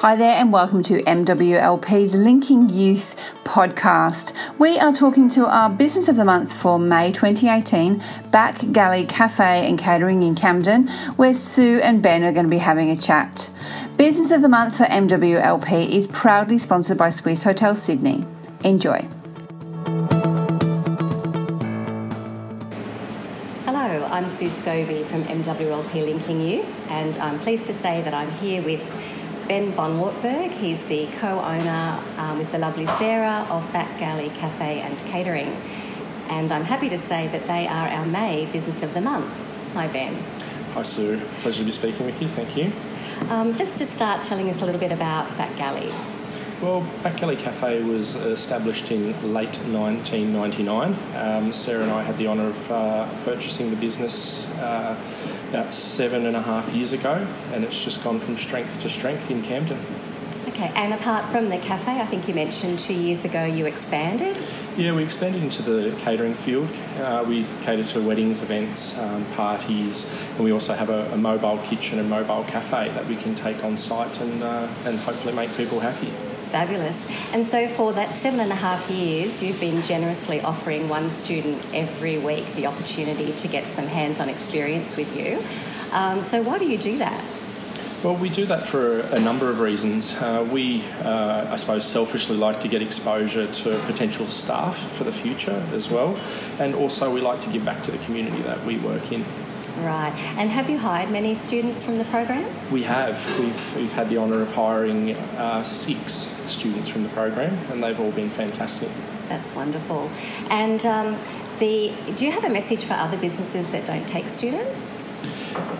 Hi there, and welcome to MWLP's Linking Youth podcast. We are talking to our Business of the Month for May 2018, Back Galley Cafe and Catering in Camden, where Sue and Ben are going to be having a chat. Business of the Month for MWLP is proudly sponsored by Swissotel Sydney. Enjoy. Hello, I'm Sue Scobie from MWLP Linking Youth, and I'm pleased to say that I'm here with Ben von Wartberg. He's the co-owner um, with the lovely Sarah of Back Galley Cafe and Catering. And I'm happy to say that they are our May Business of the Month. Hi, Ben. Hi, Sue. Pleasure to be speaking with you. Thank you. Um, let's just start telling us a little bit about Back Galley. Well, Back Cafe was established in late 1999. Um, Sarah and I had the honour of uh, purchasing the business uh, about seven and a half years ago, and it's just gone from strength to strength in Camden. Okay, and apart from the cafe, I think you mentioned two years ago you expanded. Yeah, we expanded into the catering field. Uh, we cater to weddings, events, um, parties, and we also have a, a, mobile kitchen and mobile cafe that we can take on site and, uh, and hopefully make people happy. Fabulous. And so, for that seven and a half years, you've been generously offering one student every week the opportunity to get some hands on experience with you. Um, so, why do you do that? Well, we do that for a number of reasons. Uh, we, uh, I suppose, selfishly like to get exposure to potential staff for the future as well, and also we like to give back to the community that we work in. Right. And have you hired many students from the program? We have. We've, we've had the honour of hiring uh, six students from the program, and they've all been fantastic. That's wonderful. And um, the, do you have a message for other businesses that don't take students?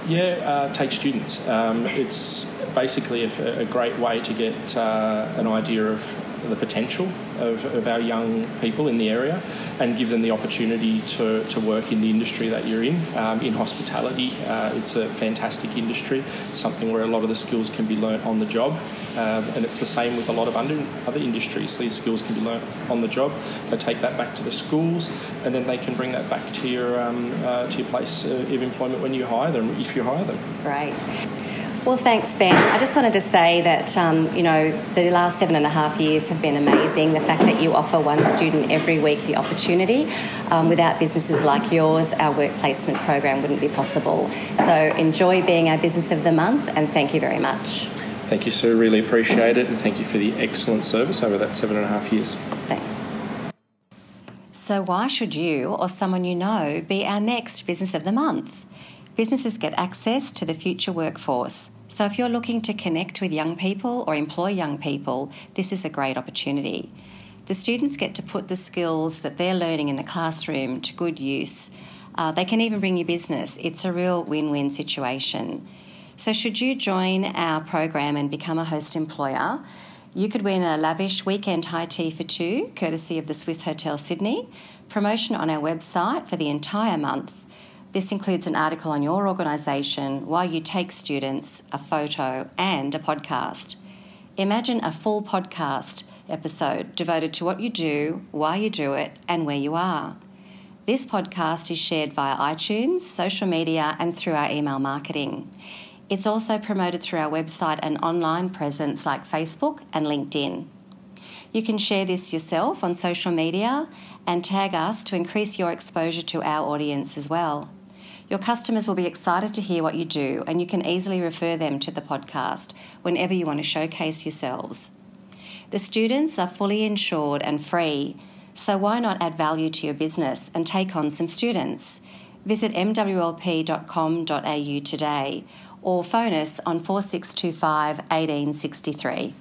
Yeah, uh, take students. Um, it's basically a, a, great way to get uh, an idea of the potential of, of our young people in the area and give them the opportunity to, to work in the industry that you're in. Um, in hospitality, uh, it's a fantastic industry, something where a lot of the skills can be learnt on the job, um, and it's the same with a lot of under, other industries. These skills can be learnt on the job. They take that back to the schools, and then they can bring that back to your um, uh, to your place of employment when you hire them, if you hire them. Great. Well, thanks, Ben. I just wanted to say that, um, you know, the last seven and a half years have been amazing. The fact that you offer one student every week the opportunity. Um, without businesses like yours, our work placement program wouldn't be possible. So enjoy being our Business of the Month and thank you very much. Thank you, Sue. Really appreciate it and thank you for the excellent service over that seven and a half years. Thanks. So, why should you or someone you know be our next Business of the Month? Businesses get access to the future workforce. So, if you're looking to connect with young people or employ young people, this is a great opportunity. The students get to put the skills that they're learning in the classroom to good use. Uh, they can even bring you business. It's a real win win situation. So, should you join our program and become a host employer, you could win a lavish weekend high tea for two, courtesy of the Swissotel Sydney, promotion on our website for the entire month, this includes an article on your organisation, why you take students, a photo, and a podcast. Imagine a full podcast episode devoted to what you do, why you do it, and where you are. This podcast is shared via iTunes, social media, and through our email marketing. It's also promoted through our website and online presence like Facebook and LinkedIn. You can share this yourself on social media and tag us to increase your exposure to our audience as well. Your customers will be excited to hear what you do, and you can easily refer them to the podcast whenever you want to showcase yourselves. The students are fully insured and free, so why not add value to your business and take on some students? Visit mwlp.com.au today or phone us on 4625 1863.